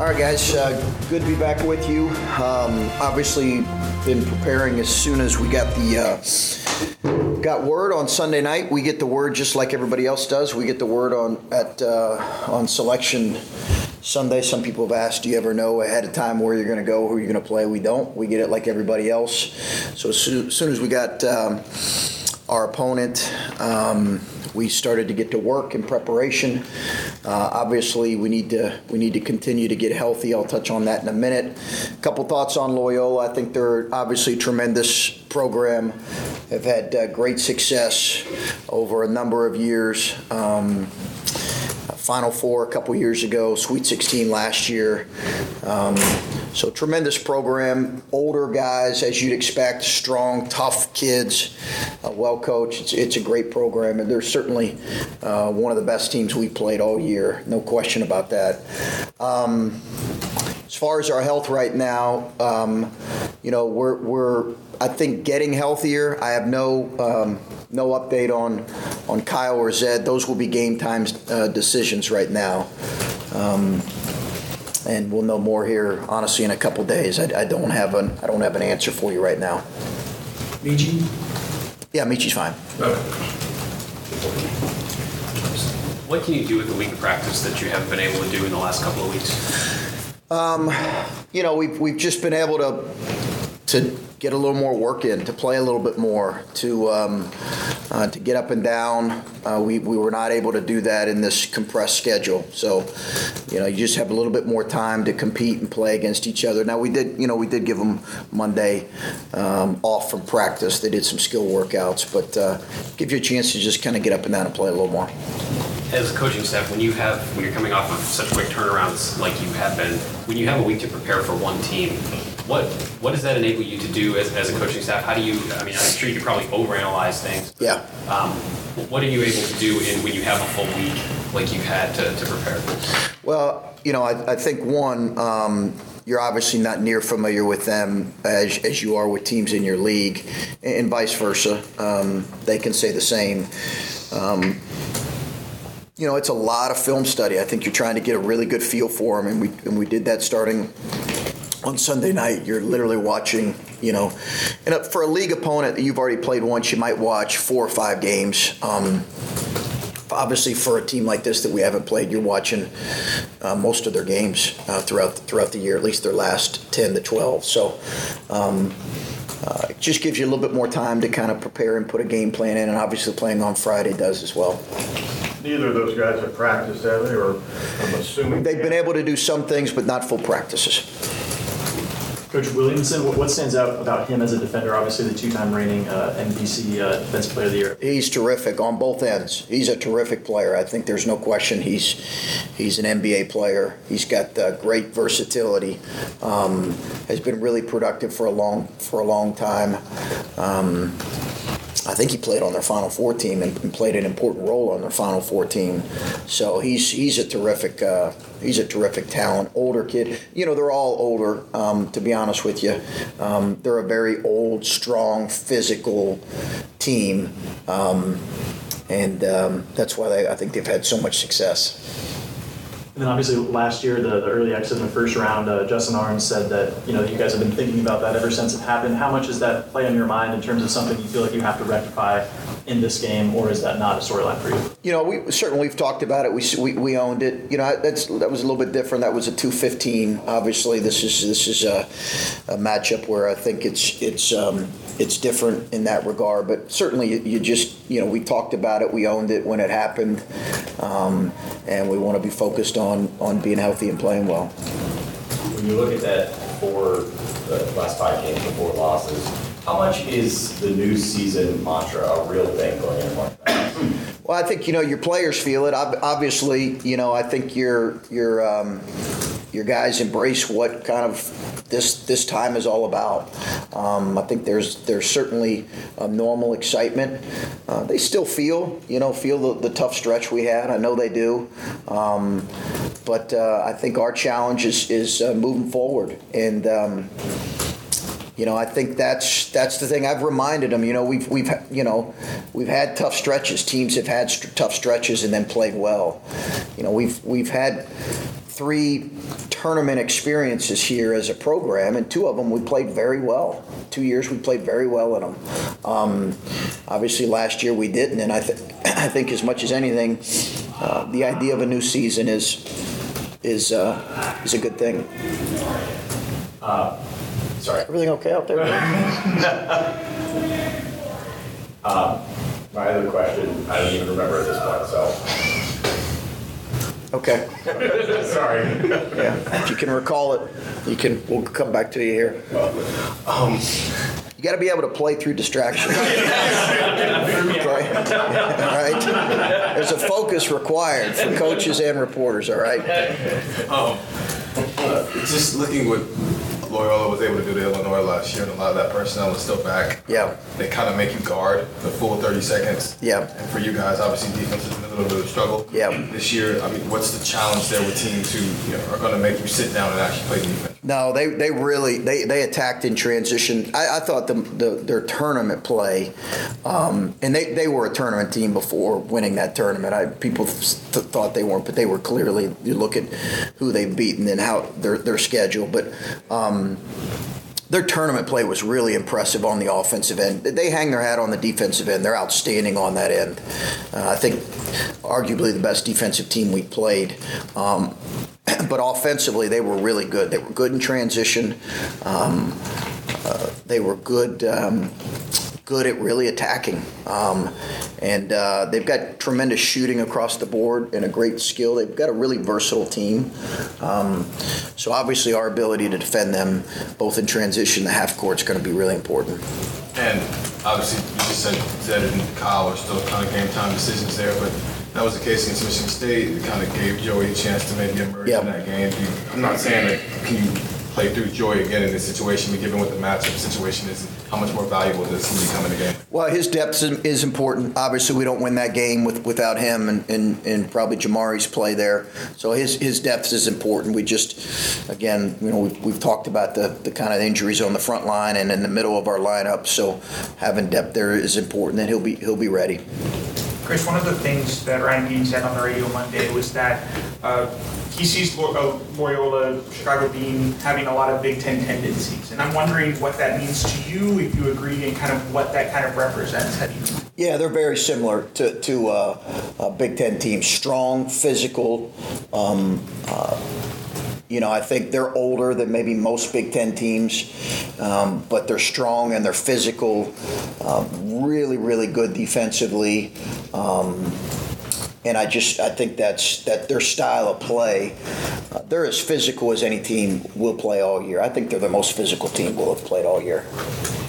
All right, guys. Uh, good to be back with you. Um, obviously, been preparing as soon as we got the uh, got word on Sunday night. We get the word just like everybody else does. We get the word on at uh, on selection Sunday. Some people have asked, "Do you ever know ahead of time where you're going to go, who you're going to play?" We don't. We get it like everybody else. So as soon as, we got um, our opponent. Um, we started to get to work in preparation. Uh, obviously, we need to we need to continue to get healthy. I'll touch on that in a minute. A couple thoughts on Loyola. I think they're obviously tremendous program. Have had uh, great success over a number of years. Um, Final Four a couple years ago, Sweet 16 last year. Um, so tremendous program, older guys as you'd expect, strong, tough kids, uh, well coached. It's, it's, a great program, and they're certainly uh, one of the best teams we played all year. No question about that. Um, as far as our health right now, um, you know, we're, we're I think getting healthier. I have no um, no update on on Kyle or Zed. Those will be game time uh, decisions right now. Um, and we'll know more here, honestly, in a couple days. I, I, don't have an I don't have an answer for you right now. Meechie? Yeah, Meechie's fine. Okay. What can you do with the week of practice that you haven't been able to do in the last couple of weeks? Um, you know, we've we've just been able to to get a little more work in, to play a little bit more, to um, uh, to get up and down. Uh, we, we were not able to do that in this compressed schedule. So, you know, you just have a little bit more time to compete and play against each other. Now we did, you know, we did give them Monday um, off from practice. They did some skill workouts, but uh, give you a chance to just kind of get up and down and play a little more as a coaching staff, when you have when you're coming off of such quick turnarounds like you have been, when you have a week to prepare for one team, what what does that enable you to do as, as a coaching staff? How do you? I mean, I'm sure you probably overanalyze things. Yeah. Um, what are you able to do in when you have a full week like you've had to, to prepare? For? Well, you know, I, I think one. Um, you're obviously not near familiar with them as, as you are with teams in your league, and vice versa. Um, they can say the same. Um, you know, it's a lot of film study. I think you're trying to get a really good feel for them, and we and we did that starting on Sunday night, you're literally watching, you know, and for a league opponent that you've already played once, you might watch four or five games. Um, obviously, for a team like this that we haven't played, you're watching uh, most of their games uh, throughout throughout the year, at least their last ten to twelve. So. Um, uh, it just gives you a little bit more time to kind of prepare and put a game plan in, and obviously playing on Friday does as well. Neither of those guys have practiced, have they? Or I'm assuming they've been able to do some things, but not full practices. Coach Williamson, what stands out about him as a defender? Obviously, the two-time reigning uh, uh, Defensive Player of the Year. He's terrific on both ends. He's a terrific player. I think there's no question he's he's an NBA player. He's got uh, great versatility. Um, has been really productive for a long for a long time. Um, I think he played on their Final Four team and, played an important role on their Final Four team. So he's he's a terrific uh, he's a terrific talent. Older kid, you know they're all older. Um, to be honest with you, um, they're a very old, strong, physical team, um, and um, that's why they, I think they've had so much success. And then obviously last year, the, the early exit in the first round, uh, Justin Ahrens said that you know you guys have been thinking about that ever since it happened. How much does that play on your mind in terms of something you feel like you have to rectify in this game, or is that not a storyline for you? You know, we certainly we've talked about it. We, we, we owned it. You know, that's that was a little bit different. That was a two fifteen. Obviously, this is this is a, a matchup where I think it's it's um, it's different in that regard. But certainly, you, you just you know we talked about it. We owned it when it happened, um, and we want to be focused on on being healthy and playing well. When you look at that for the last five games, the four losses, how much is the new season mantra a real thing going in like that? Well, I think you know your players feel it. Obviously, you know I think your your um, your guys embrace what kind of this this time is all about. Um, I think there's there's certainly normal excitement. Uh, they still feel you know feel the, the tough stretch we had. I know they do. Um, but uh, I think our challenge is is uh, moving forward and. You know, I think that's that's the thing. I've reminded them. You know, we've we've you know we've had tough stretches. Teams have had st- tough stretches and then played well. You know, we've we've had three tournament experiences here as a program, and two of them we played very well. Two years we played very well in them. Um, obviously, last year we didn't, and I think I think as much as anything, uh, the idea of a new season is is uh, is a good thing. Sorry. Everything okay out there? My other question, I don't even remember at this point, so. Okay. Sorry. Yeah. If you can recall it, you can. We'll come back to you here. Um, You got to be able to play through distractions. okay. All right. There's a focus required for coaches and reporters. All right. Um, uh, just looking what Loyola was able to do to Illinois last year, and a lot of that personnel is still back. Yeah. They kind of make you guard the full 30 seconds. Yeah. And for you guys, obviously defense been a little bit of a struggle. Yeah. This year, I mean, what's the challenge there with teams who you know, are going to make you sit down and actually play defense? No, they, they really they, they attacked in transition. I, I thought the, the their tournament play, um, and they, they were a tournament team before winning that tournament. I people th- thought they weren't, but they were clearly. You look at who they've beaten and how their their schedule, but. Um, their tournament play was really impressive on the offensive end. They hang their hat on the defensive end. They're outstanding on that end. Uh, I think arguably the best defensive team we played. Um, but offensively, they were really good. They were good in transition. Um, uh, they were good. Um, good at really attacking. Um, and uh, they've got tremendous shooting across the board and a great skill. They've got a really versatile team. Um, so obviously, our ability to defend them, both in transition the half court, is going to be really important. And obviously, you just said Zed and Kyle are still kind of game time decisions there, but that was the case against Michigan State. It kind of gave Joey a chance to maybe emerge Yep. in that game. You- I'm not saying that can you play through Joey again in this situation, but given what the matchup situation is, how much more valuable does he become in the game? Well, his depth is, is important. Obviously, we don't win that game with, without him and, and, and probably Jamari's play there. So his, his depth is important. We just, again, you know, we've, we've talked about the, the kind of injuries on the front line and in the middle of our lineup. So having depth there is important, and he'll be he'll be ready. Chris, one of the things that Ryan Dean said on the radio Monday was that uh, he sees uh, Loyola Chicago being having a lot of Big Ten tendencies, and I'm wondering what that means to you, if you agree, and kind of what that kind of represents. Yeah, they're very similar to, to uh, uh, Big Ten teams. Strong, physical. Um, uh, you know, I think they're older than maybe most Big Ten teams, um, but they're strong and they're physical. Um, really, really good defensively. Um, and I just I think that's that their style of play. Uh, they're as physical as any team will play all year. I think they're the most physical team we'll have played all year.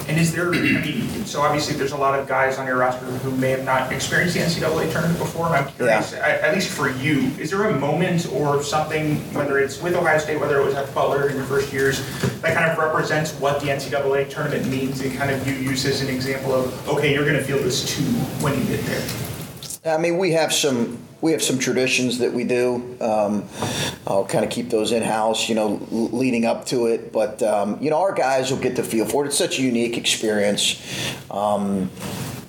And is there, I mean, so obviously there's a lot of guys on your roster who may have not experienced the NCAA tournament before. I'm curious, at, at least for you, is there a moment or something, whether it's with Ohio State, whether it was at Butler in your first years, that kind of represents what the NCAA tournament means and kind of you use as an example of, okay, you're going to feel this too when you get there? I mean, we have some we have some traditions that we do. Um, I'll kind of keep those in house, you know, l- leading up to it. But um, you know, our guys will get the feel for it. It's such a unique experience. Um,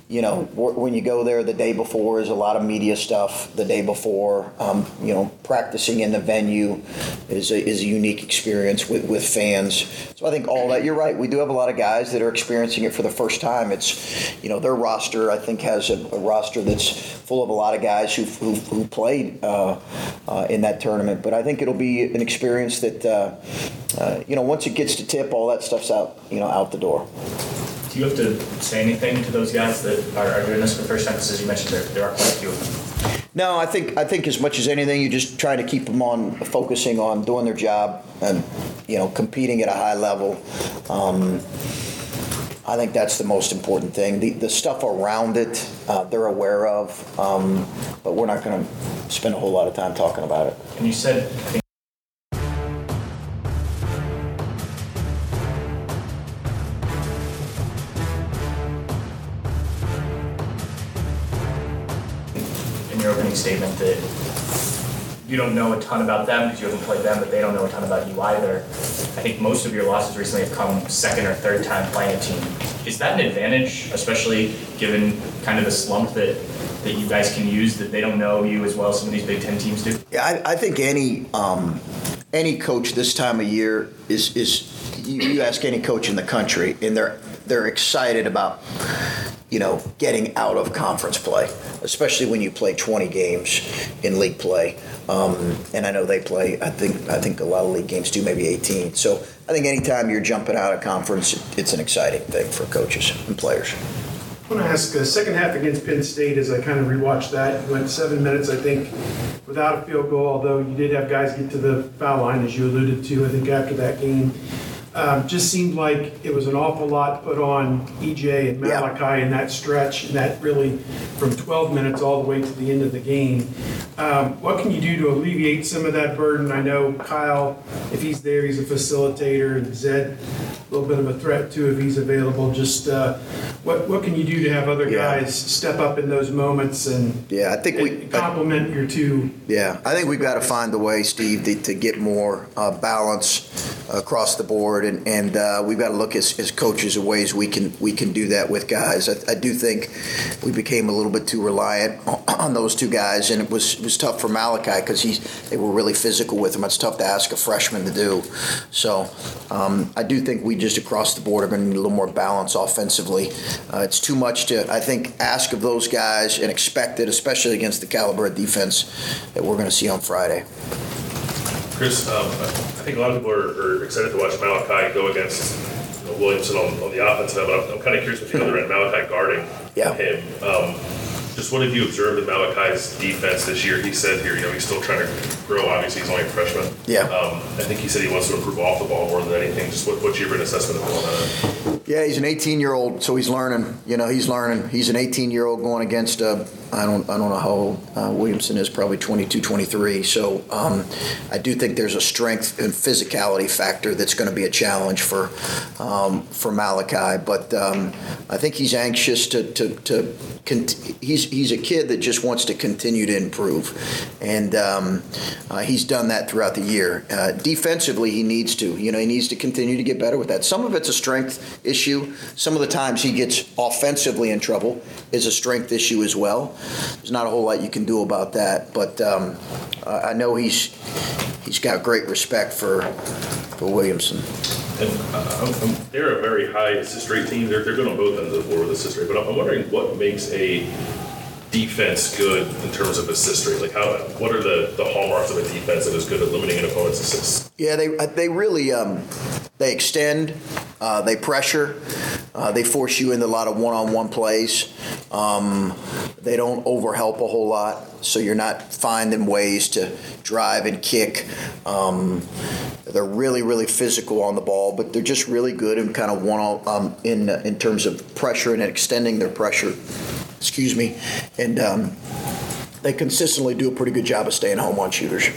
you know, when you go there the day before is a lot of media stuff. The day before, um, you know, practicing in the venue is a, is a unique experience with, with fans. So I think all that. You're right. We do have a lot of guys that are experiencing it for the first time. It's, you know, their roster I think has a, a roster that's full of a lot of guys who who, who played uh, uh, in that tournament. But I think it'll be an experience that, uh, uh, you know, once it gets to tip, all that stuff's out, you know, out the door. Do you have to say anything to those guys that are, are doing this for the first time? Because as you mentioned, there, there are quite a few of them. No, I think I think as much as anything, you just try to keep them on focusing on doing their job and you know competing at a high level. Um, I think that's the most important thing. The, the stuff around it, uh, they're aware of, um, but we're not going to spend a whole lot of time talking about it. And you said, you don't know a ton about them because you haven't played them, but they don't know a ton about you either. I think most of your losses recently have come second or third time playing a team. Is that an advantage, especially given kind of the slump that, that you guys can use, that they don't know you as well as some of these Big Ten teams do? Yeah, I, I think any um, any coach this time of year is is you, you ask any coach in the country, and they're they're excited about you know getting out of conference play, especially when you play 20 games in league play. Um, and I know they play. I think I think a lot of league games do, maybe 18. So I think anytime you're jumping out of conference, it's an exciting thing for coaches and players. I want to ask the second half against Penn State as I kind of rewatched that. You went seven minutes, I think, without a field goal, although you did have guys get to the foul line, as you alluded to, I think, after that game. Um, just seemed like it was an awful lot put on EJ and Yeah. Malaki in that stretch, and that really from 12 minutes all the way to the end of the game. Um, what can you do to alleviate some of that burden? I know Kyle, if he's there, he's a facilitator, and Zed, a little bit of a threat too if he's available. Just uh, what what can you do to have other Yeah. guys step up in those moments and Yeah, I think we. and complement your two? Yeah, I think we've got to find a way, Steve, to, to get more uh, balance across the board, and, and uh, we've got to look as, as coaches of ways we can we can do that with guys. I, I do think we became a little bit too reliant on, on those two guys, and it was it was tough for Malaki because he they were really physical with him. It's tough to ask a freshman to do. So um, I do think we just across the board are going to need a little more balance offensively. Uh, it's too much to I think ask of those guys and expect it, especially against the caliber of defense that we're going to see on Friday. Chris, um, I think a lot of people are, are excited to watch Malaki go against you know, Williamson on, on the offensive end, but I'm, I'm kind of curious with the other end, Malaki guarding Yeah. him. Um, just what have you observed in Malaki's defense this year? He said here, you know, he's still trying to grow. Obviously, he's only a freshman. Yeah. Um, I think he said he wants to improve off the ball more than anything. Just what, what's your assessment of him on that? Yeah, he's an 18 year old, so he's learning. You know, he's learning. He's an 18 year old going against uh, I don't I don't know how old uh, Williamson is, probably 22, 23. So um, I do think there's a strength and physicality factor that's going to be a challenge for um, for Malaki. But um, I think he's anxious to to, to cont- he's he's a kid that just wants to continue to improve, and um, uh, he's done that throughout the year. Uh, defensively, he needs to. You know, he needs to continue to get better with that. Some of it's a strength issue. Some of the times he gets offensively in trouble is a strength issue as well. There's not a whole lot you can do about that, but um, I know he's he's got great respect for for Williamson. And uh, they're a very high assist rate team. They're, they're good on both ends of the floor with assist rate. But I'm wondering what makes a defense good in terms of assist rate. Like how, what are the, the hallmarks of a defense that is good at limiting an opponent's assists? Yeah, they they really um, they extend, uh, they pressure, uh, they force you into a lot of one-on-one plays. Um, they don't overhelp a whole lot, so you're not finding ways to drive and kick. Um, they're really really physical on the ball, but they're just really good in kind of one um, in in terms of pressure and extending their pressure. Excuse me, and. Um, they consistently do a pretty good job of staying home on shooters.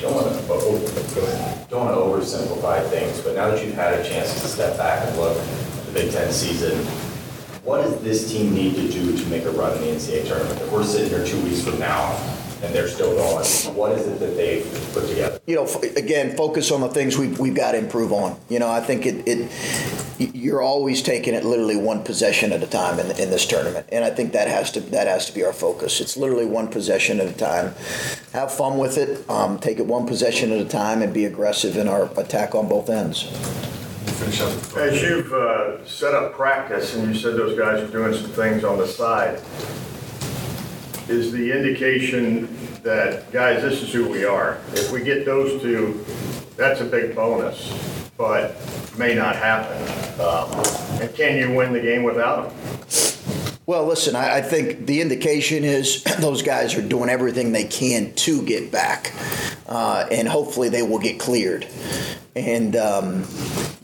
Don't want to, don't want to oversimplify things, but now that you've had a chance to step back and look at the Big Ten season, what does this team need to do to make a run in the NCAA tournament? If we're sitting here two weeks from now, and they're still going, what is it that they've put together? you know, f- again, focus on the things we've, we've got to improve on. You know, I think it, it you're always taking it literally one possession at a time in, in this tournament, and I think that has to that has to be our focus. It's literally one possession at a time. Have fun with it. Um, take it one possession at a time, and be aggressive in our attack on both ends. Finish up. As you've uh, set up practice, and you said those guys are doing some things on the side, is the indication that, guys, this is who we are. If we get those two, that's a big bonus, but may not happen. Um, And can you win the game without them? Well, listen, I, I think the indication is those guys are doing everything they can to get back, uh, and hopefully they will get cleared. And um,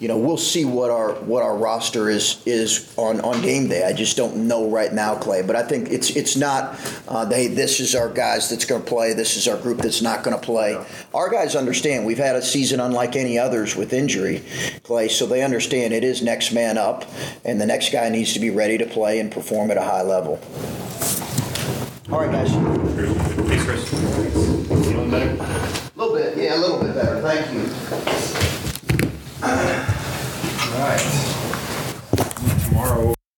you know, we'll see what our what our roster is is on, on game day. I just don't know right now, Clay. But I think it's it's not. Uh, they this is our guys that's going to play. This is our group that's not going to play. Our guys understand. We've had a season unlike any others with injury, Clay. So they understand it is next man up, and the next guy needs to be ready to play and perform at a high level. All right, guys. Thanks, Chris. Feeling better? A little bit, yeah, a little bit better. Thank you. Tomorrow,